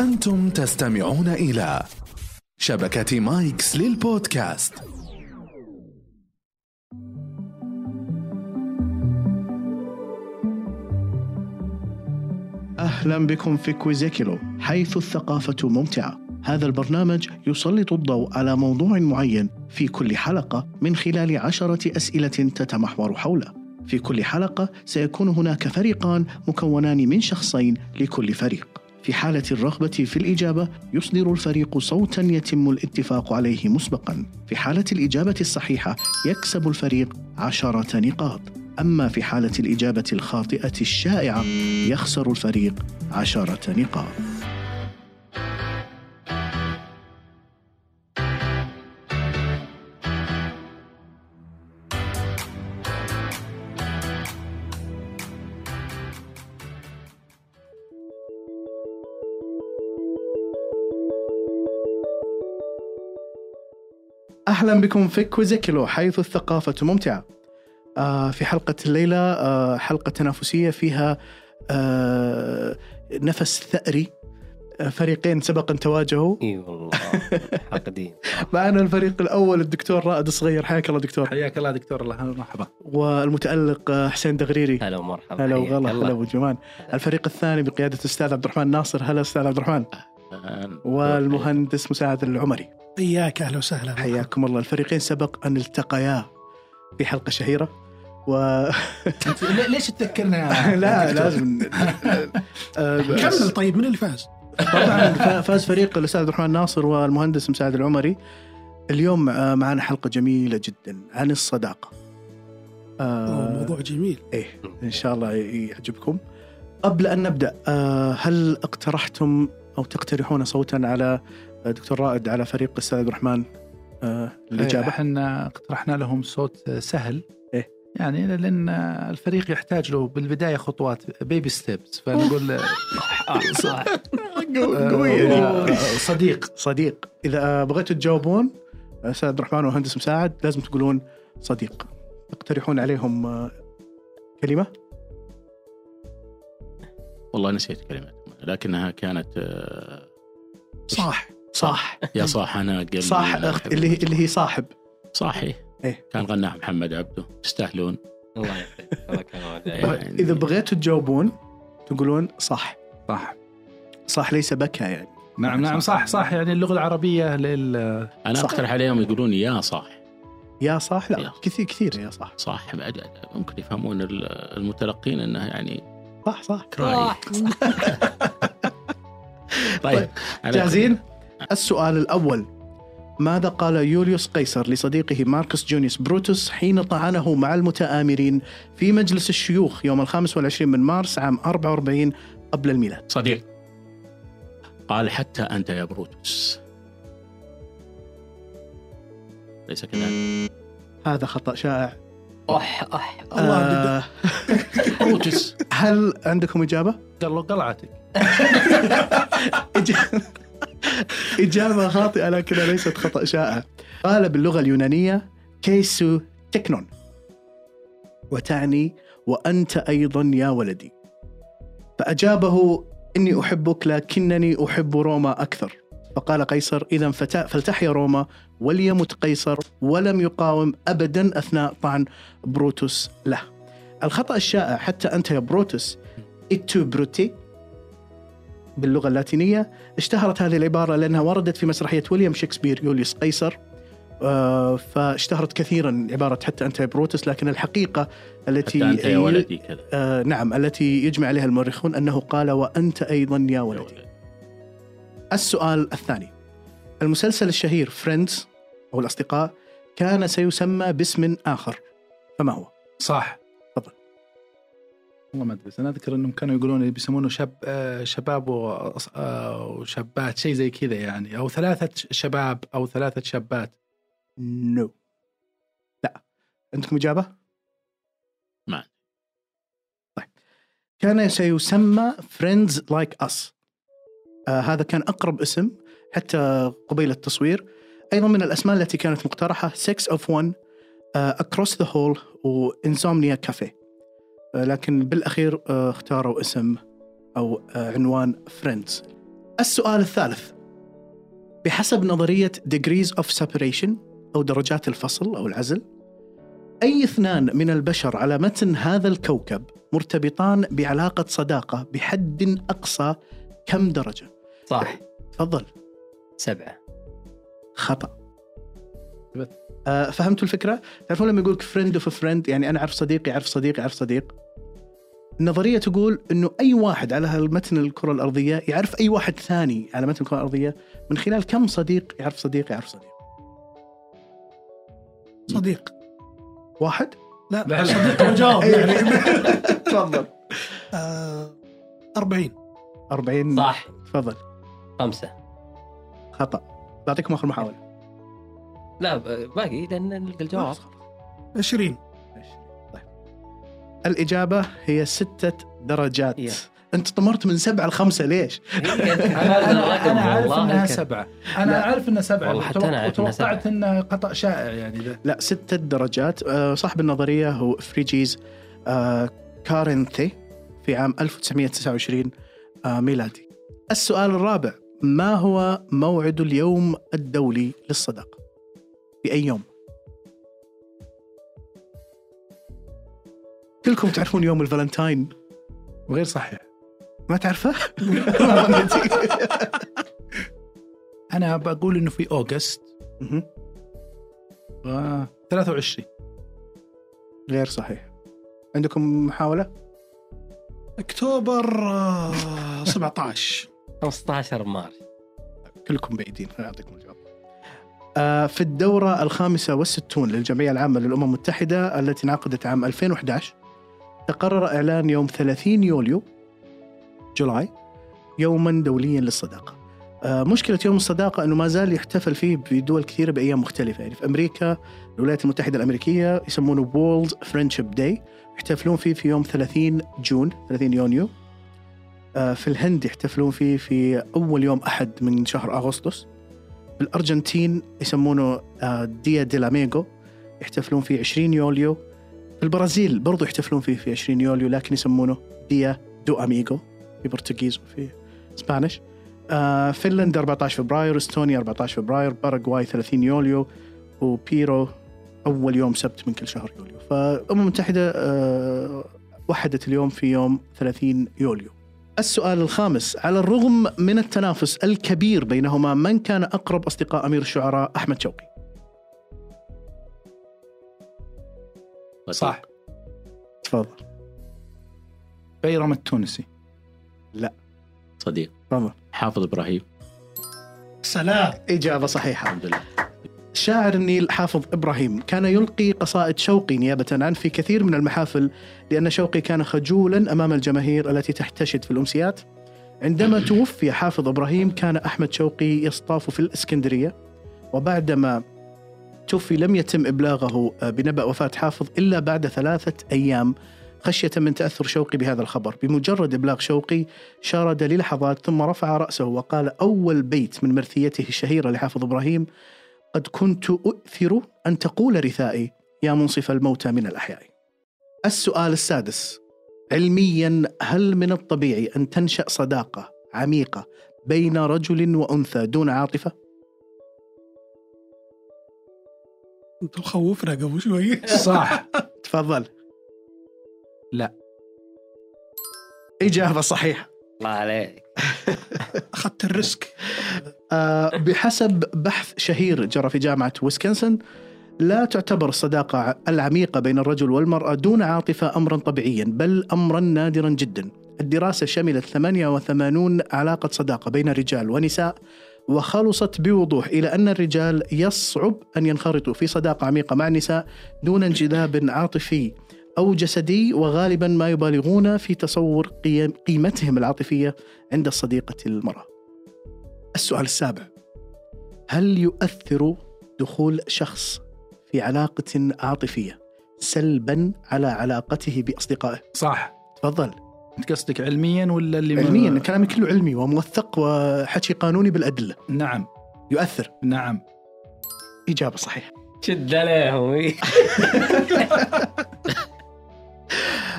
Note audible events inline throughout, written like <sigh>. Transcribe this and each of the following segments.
أنتم تستمعون إلى شبكة مايكس للبودكاست. أهلا بكم في كويزيكيلو حيث الثقافة ممتعة. هذا البرنامج يسلط الضوء على موضوع معين في كل حلقة من خلال عشرة أسئلة تتمحور حوله. في كل حلقة سيكون هناك فريقان مكونان من شخصين لكل فريق. في حالة الرغبة في الإجابة يصدر الفريق صوتا يتم الاتفاق عليه مسبقا. في حالة الإجابة الصحيحة يكسب الفريق عشرة نقاط. أما في حالة الإجابة الخاطئة الشائعة يخسر الفريق عشرة نقاط. أهلا بكم في كويزيكيلو حيث الثقافة ممتعة. آه، في حلقة الليلة آه، حلقة تنافسية فيها آه، نفس ثأري آه، فريقين سبق أن تواجهوا. إي والله حقدين <laughs> معنا الفريق الأول الدكتور رائد الصغير حياك الله دكتور. حياك الله دكتور الله مرحبا. والمتألق آه، حسين دغريري. هلا ومرحبا هلا وغلا. هلا وجمان الفريق الثاني بقيادة الأستاذ عبد الرحمن ناصر. هلا أستاذ عبد الرحمن. والمهندس مساعد العمري. حياك أهلا وسهلا. حياكم الله. الفريقين سبق أن التقيا في حلقة شهيرة. و <laughs> ليش تذكرنا يا <laughs> لا؟ لازم. <laughs> كمل طيب من اللي فاز؟ طبعا فا- فاز فريق الأستاذ عبد الرحمن ناصر والمهندس مساعد العمري. اليوم آه، معنا حلقة جميلة جدا عن الصداقة. آه موضوع جميل. إيه إن شاء الله يعجبكم. قبل أن نبدأ آه هل اقترحتم أو تقترحون صوتا على دكتور رائد على فريق الاستاذ عبد الرحمن آه الإجابة؟ إحنا اقترحنا لهم صوت سهل. إيه. يعني لأن الفريق يحتاج له بالبداية خطوات بيبي ستيبس فنقول <laughs> آه، صح. قوية آه، صديق. صديق. إذا بغيتوا تجاوبون أستاذ عبد الرحمن ومهندس مساعد لازم تقولون صديق. تقترحون عليهم كلمة؟ والله نسيت كلمة. لكنها كانت آه، صح صح يا صاح أنا قلبي صح أنا أخت-. اللي هي اللي هي صاحب. صاحي. إيه. كان غناها محمد عبده. تستاهلون. الله يعطيك. <laughs> يعني إذا بغيتوا تجاوبون تقولون صح صح صح ليس بكى يعني. نعم نعم صح صح يعني اللغة العربية لل أنا صح. أقترح عليهم يقولون يا صاح. يا صح لا يا. كثير كثير يا صح صح بعد ممكن يفهمون ال- المتلقين إنه يعني صح صح كراي <laughs> طيب على- جاهزين؟ السؤال الأول ماذا قال يوليوس قيصر لصديقه ماركوس جونيوس بروتوس حين طعنه مع المتآمرين في مجلس الشيوخ يوم الخامس والعشرين من مارس عام 44 قبل الميلاد؟ صديق. قال حتى أنت يا بروتوس. ليس كذلك. هذا خطأ شائع. أح أح. الله آه <laughs> بروتوس. هل عندكم إجابة؟ قال له قلعتك. إجابة خاطئة لكنها ليست خطأ شائع قال باللغة اليونانية كيسو تكنون. وتعني وأنت أيضا يا ولدي. فأجابه إني أحبك لكنني أحب روما أكثر. فقال قيصر إذا فلتحيا روما وليمت قيصر ولم يقاوم أبدا أثناء طعن بروتوس له. الخطأ الشائع حتى أنت يا بروتوس et tu Brute باللغة اللاتينية اشتهرت هذه العبارة لأنها وردت في مسرحية ويليام شكسبير يوليوس قيصر آه، فاشتهرت كثيرا عبارة حتى أنت يا بروتوس لكن الحقيقة التي حتى أنت يا ولدي كذا آه نعم التي يجمع عليها المؤرخون أنه قال وأنت أيضا يا ولدي. السؤال الثاني المسلسل الشهير فريندز أو الأصدقاء كان سيسمى باسم آخر فما هو؟ صح. والله ما أدري. بس أنا أذكر إنهم كانوا يقولون بيسمونه شاب آه، شباب وشابات شيء زي كذا يعني. أو ثلاثة شباب أو ثلاثة شابات. نو. لا. عندكم إجابة؟ ما عندي. طيب. كان سيسمى Friends Like Us. آه هذا كان أقرب اسم حتى قبيل التصوير. أيضا من الأسماء التي كانت مقترحة Six of One آه Across the Hall وإنسومنيا كافيه لكن بالأخير آه اختاروا اسم أو آه عنوان Friends. السؤال الثالث. بحسب نظرية degrees of separation أو درجات الفصل أو العزل أي اثنان من البشر على متن هذا الكوكب مرتبطان بعلاقة صداقة بحد أقصى كم درجة؟ صح. تفضل. سبعة. خطأ. آه فهمتوا الفكرة؟ تعرفون لما يقولك friend of friend يعني أنا أعرف صديق يعرف صديق يعرف صديق. النظرية تقول أنه أي واحد على هالمتن الكرة الأرضية يعرف أي واحد ثاني على متن الكرة الأرضية من خلال كم صديق يعرف صديق يعرف صديق؟ صديق. واحد؟ لا, لا،. صديق وجاوب <laughs> يعني تفضل. آه 40 40 صح. تفضل. خمسة. خطأ. بعطيكم آخر محاولة. لا باقي لأن نلقى الجواب 20 طيب الإجابة هي ستة درجات يا. أنت طمرت من سبعة لخمسة ليش؟ أنا أنا أنا عارف والله إنها. سبعة أنا لا. عارف إنها سبعة والله حتى أنا عارف إنها وتوقعت انه خطأ شائع يعني ذا لا ستة درجات آه، صاحب النظرية هو فريجيز آه، كارنثي في عام 1929 آه، ميلادي السؤال الرابع ما هو موعد اليوم الدولي للصداقة؟ في أي يوم؟ كلكم تعرفون يوم الفالنتاين. وغير صحيح. ما تعرفه؟ <laughs> أنا بقول إنه في أوغست. مهم. و 23 غير صحيح. عندكم محاولة؟ أكتوبر آه 17 15 <laughs> مارس. كلكم بعيدين أنا أعطيكم الجواب. آه، في الدورة الخامسة والستون للجمعية العامة للأمم المتحدة التي انعقدت عام 2011 تقرر إعلان يوم 30 يوليو جولاي يوما دوليا للصداقة. آه، مشكلة يوم الصداقة أنه ما زال يحتفل فيه في دول كثيرة بأيام مختلفة. يعني في أمريكا الولايات المتحدة الأمريكية يسمونه World Friendship Day يحتفلون فيه في يوم 30 جون 30 يونيو. آه، في الهند يحتفلون فيه في أول يوم أحد من شهر أغسطس. في الأرجنتين يسمونه آه، día del amigo يحتفلون فيه 20 يوليو. البرازيل برضو يحتفلون فيه في 20 يوليو لكن يسمونه dia do amigo في Portuguese وفي Spanish آه، فنلندا 14 فبراير إستونيا 14 فبراير باراغواي 30 يوليو وبيرو أول يوم سبت من كل شهر يوليو. فالأمم المتحدة آه، وحدت اليوم في يوم 30 يوليو. السؤال الخامس على الرغم من التنافس الكبير بينهما من كان أقرب أصدقاء أمير الشعراء أحمد شوقي؟ صح. تفضل. بيرم التونسي. صديق. تفضل. حافظ إبراهيم. سلام. إجابة صحيحة. الحمد لله. شاعر النيل حافظ إبراهيم كان يلقي قصائد شوقي نيابة عنه في كثير من المحافل لأن شوقي كان خجولا أمام الجماهير التي تحتشد في الأمسيات. عندما توفي حافظ إبراهيم كان أحمد شوقي يصطاف في الإسكندرية وبعدما توفي لم يتم إبلاغه بنبأ وفاة حافظ إلا بعد ثلاثة أيام خشية من تأثر شوقي بهذا الخبر بمجرد إبلاغ شوقي شارد للحظات ثم رفع رأسه وقال أول بيت من مرثيته الشهيرة لحافظ إبراهيم قد كنت أؤثر أن تقول رثائي يا منصف الموتى من الأحياء السؤال السادس علميا هل من الطبيعي أن تنشأ صداقة عميقة بين رجل وأنثى دون عاطفة؟ انت مخوفنا قبل شوي صح. <laughs> تفضل. لا. إجابة صحيحة. الله عليك. <laughs> أخذت الريسك. آه، بحسب بحث شهير جرى في جامعة ويسكنسن لا تعتبر الصداقة العميقة بين الرجل والمرأة دون عاطفة أمرا طبيعيا بل أمرا نادرا جدا. الدراسة شملت 88 علاقة صداقة بين رجال ونساء. وخلصت بوضوح إلى أن الرجال يصعب أن ينخرطوا في صداقة عميقة مع النساء دون انجذاب عاطفي أو جسدي وغالبا ما يبالغون في تصور قيم قيمتهم العاطفية عند الصديقة المرأة. السؤال السابع. هل يؤثر دخول شخص في علاقة عاطفية سلبا على علاقته بأصدقائه؟ صح. تفضل. قصدك علميا ولا اللي علميا كلامي كله علمي وموثق وحكي قانوني بالأدلة. نعم. يؤثر. نعم. إجابة صحيحة. شد عليهم إيه. <laughs>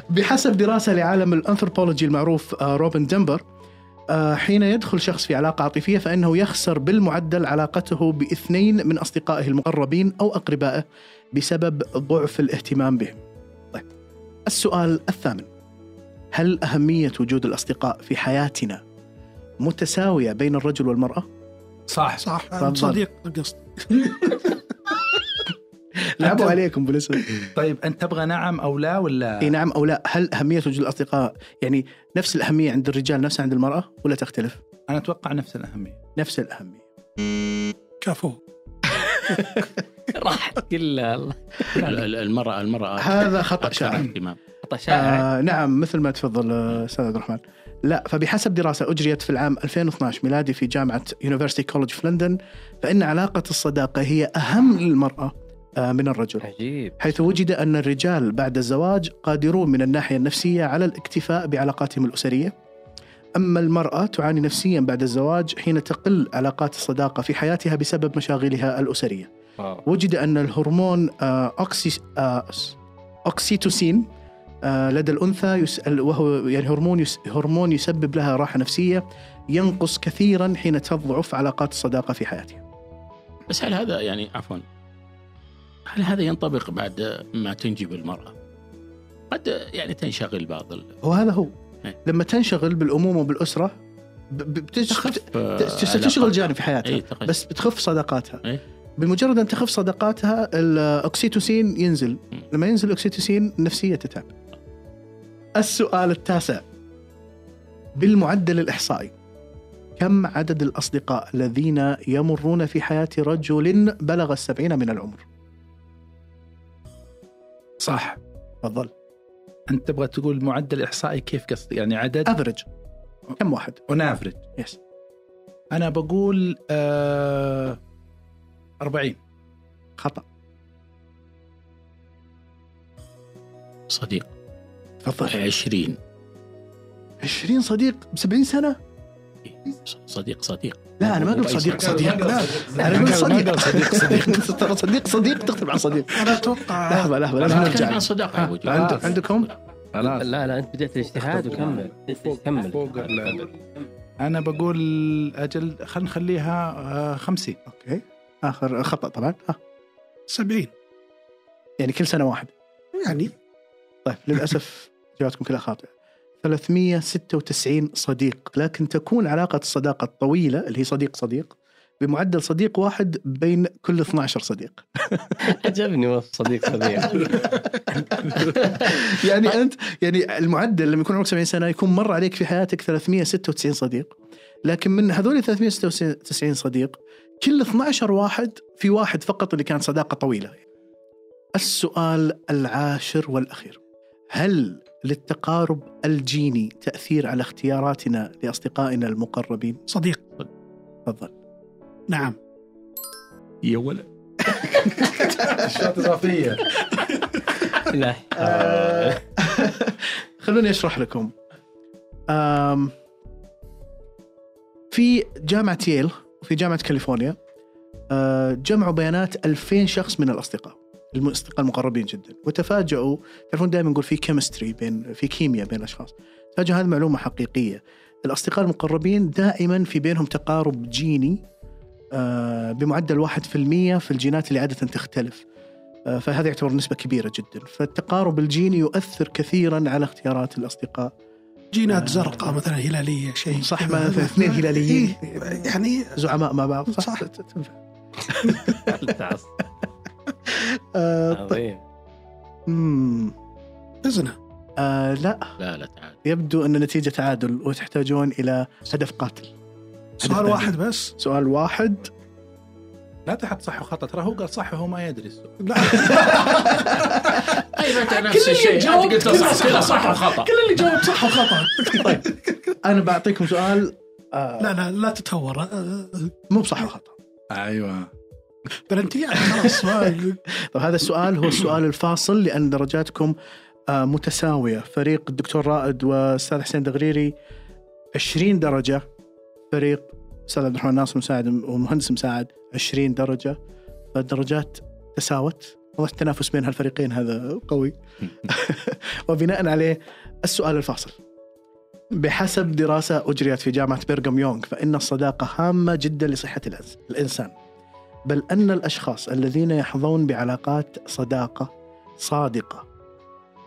بحسب دراسة لعالم الأنثروبولوجي المعروف آه، روبن دنبر آه، حين يدخل شخص في علاقة عاطفية فإنه يخسر بالمعدل علاقته بإثنين من أصدقائه المقربين أو أقربائه بسبب ضعف الاهتمام بهم. طيب السؤال الثامن. هل أهمية وجود الأصدقاء في حياتنا متساوية بين الرجل والمرأة؟ صح. صح. صديق قصد <laughs> لعبوا عليكم بالاسم طيب أنت تبغى نعم أو لا ولا؟ إي نعم أو لا. هل أهمية وجود الأصدقاء يعني نفس الأهمية عند الرجال نفسها عند المرأة ولا تختلف؟ أنا أتوقع نفس الأهمية. نفس الأهمية. كفو. <laughs> راحت كلها. <laughs> الله ال- ال- المرأة المرأة هذا خطأ شائع. خطا شائع آه نعم مثل ما تفضل آه، أستاذ عبد الرحمن. لا فبحسب دراسة أجريت في العام 2012 ميلادي في جامعة يونيفرسيتي كولج في لندن فإن علاقة الصداقة هي أهم للمرأة آه، من الرجل. عجيب. حيث وجد أن الرجال بعد الزواج قادرون من الناحية النفسية على الاكتفاء بعلاقاتهم الأسرية. أما المرأة تعاني نفسيا بعد الزواج حين تقل علاقات الصداقة في حياتها بسبب مشاغلها الأسرية. wow. وجد أن الهرمون آه، أوكسي آه، أوكسيتوسين آه، لدى الأنثى يس- وهو يعني هرمون هرمون يسبب لها راحة نفسية ينقص كثيرا حين تضعف علاقات الصداقة في حياتها بس هل هذا يعني عفوا هل هذا ينطبق بعد ما تنجب المرأة؟ قد يعني تنشغل بعض ال... وهذا هو إيه. لما تنشغل بالأمومة وبالأسرة ب- ب- بتش... تخف آه، علاقات. جانب في حياتها تخف بس بتخف صداقاتها إيه. بمجرد أن تخف صداقاتها الاكسيتوسين ينزل. لما ينزل الاكسيتوسين النفسيه تتعب السؤال التاسع. بالمعدل الإحصائي كم عدد الأصدقاء الذين يمرون في حياة رجل بلغ السبعين من العمر؟ صح. تفضل. أنت تبغى تقول معدل إحصائي كيف قصدي؟ يعني عدد؟ افرج كم واحد؟ ونافرج يس أنا بقول آه 40 خطأ. صديق. تفضل 20 20 صديق ب 70 سنة؟ صديق صديق. لا أنا ما قلت صديق صديق لا أنا قلت صديق. صديق صديق. ترى صديق صديق تختلف عن صديق. أنا أتوقع لحظة لحظة لازم أنا نرجع عن يا. عند- عندكم؟ خلاص. لا لا أنت بديت الاجتهاد وكمل. كمل فوق أنا بقول أجل خلينا نخليها آه 50 أوكي. آخر خطأ طبعا. ها 70 يعني كل سنة واحد. يعني. طيب للأسف اجابتكم كلها خاطئة. 396 صديق لكن تكون علاقة الصداقة الطويله اللي هي صديق صديق بمعدل صديق واحد بين كل 12 صديق. <laughs> عجبني وصف صديق صديق. <laughs> يعني أنت يعني المعدل لما يكون عمرك 70 سنة يكون مر عليك في حياتك 396 صديق. لكن من هذول 396 صديق كل 12 واحد في واحد فقط اللي كان صداقة طويلة. السؤال العاشر والأخير. هل للتقارب الجيني تأثير على اختياراتنا لأصدقائنا المقربين. صديق. تفضل. نعم. يا ولد. اشياء اضافيه لا. آه، <laughs> خلوني أشرح لكم. في جامعة ييل وفي جامعة كاليفورنيا آه، جمعوا بيانات 2000 شخص من الأصدقاء. الأصدقاء المقربين جدا. وتفاجؤوا تعرفون دائما نقول في chemistry بين في كيمياء بين الأشخاص. تفاجئوا هذه معلومة حقيقية. الأصدقاء المقربين دائما في بينهم تقارب جيني آه، بمعدل 1% في الجينات اللي عادة تختلف. آه، فهذا يعتبر نسبة كبيرة جدا. فالتقارب الجيني يؤثر كثيرا على اختيارات الأصدقاء. جينات زرقاء مثلا هلالية شيء صح في اثنين هلاليين. إيه، يعني زعماء مع بعض صح, صح. <laughs> تنفع. آه طيب. عظيم. مم. بزنة آه لا. لا لا تعال. يبدو أن النتيجة تعادل وتحتاجون إلى هدف قاتل. سؤال ثاني. واحد بس. سؤال واحد. لا تحط صح وخطأ. ترى هو قال صح وهو ما يدري. السؤال لا <laughs> أيوه انت نفس الشيء. أنت قلت صح كذا صح وخطأ. كل اللي جاوب صح وخطأ. <laughs> أنا بعطيكم سؤال آه لا لا لا تتهور. آه، مو بصح وخطأ. أيوه. بلنتيات خلاص ما- <laughs> طيب هذا السؤال هو السؤال الفاصل لأن درجاتكم آه متساوية. فريق الدكتور رائد والأستاذ حسين دغريري 20 درجة. فريق أستاذ عبد الرحمن ناصر مساعد ومهندس مساعد 20 درجة. فالدرجات تساوت. واضح التنافس بين هالفريقين هذا قوي. <laughs> وبناء عليه السؤال الفاصل. بحسب دراسة أجريت في جامعة بيرغم يونغ فإن الصداقة هامة جدا لصحة الإنسان. بل أن الأشخاص الذين يحظون بعلاقات صداقة صادقة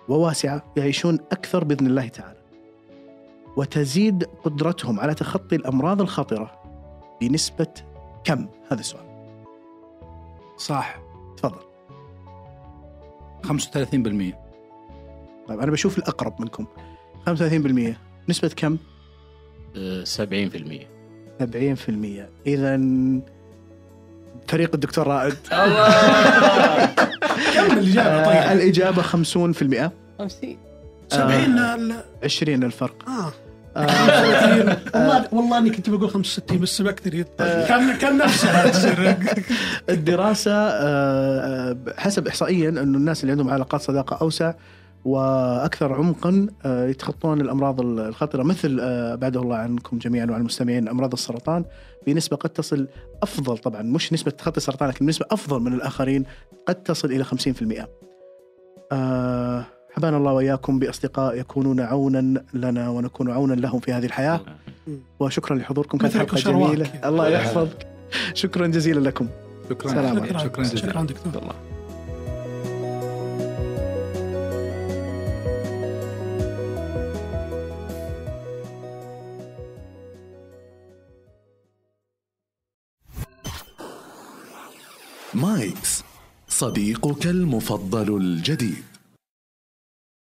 وواسعة يعيشون أكثر بإذن الله تعالى. وتزيد قدرتهم على تخطي الأمراض الخطرة بنسبة كم؟ هذا السؤال. صح. تفضل. 35% طيب أنا بشوف الأقرب منكم. 35% نسبة كم؟ آه، 70% 70% إذا فريق الدكتور رائد. <laughs> كم الإجابة؟ آه طيب الإجابة 50% 50 70 ال- 20 الفرق. آه. آه. 35 والله والله أني كنت بقول 65 بس سبقت كان كان نفسها <laughs> آه، آه، حسب إحصائيا أنه الناس اللي عندهم علاقات صداقة أوسع وأكثر عمقا آه، يتخطون الأمراض الخطرة مثل آه، بعده الله عنكم جميعا وعن المستمعين أمراض السرطان بنسبة قد تصل أفضل طبعا مش نسبة تخطي السرطان لكن نسبة أفضل من الآخرين قد تصل إلى 50% آه، حبانا الله وإياكم بأصدقاء يكونون عونا لنا ونكون عونا لهم في هذه الحياة. <laughs> وشكرا لحضوركم كانت وشرواك. جميلة. الله يحفظك. شكرا جزيلا لكم. شكرا. سلام شكرا, شكرا جزيلا. شكرا دكتور. صديقك المفضل الجديد.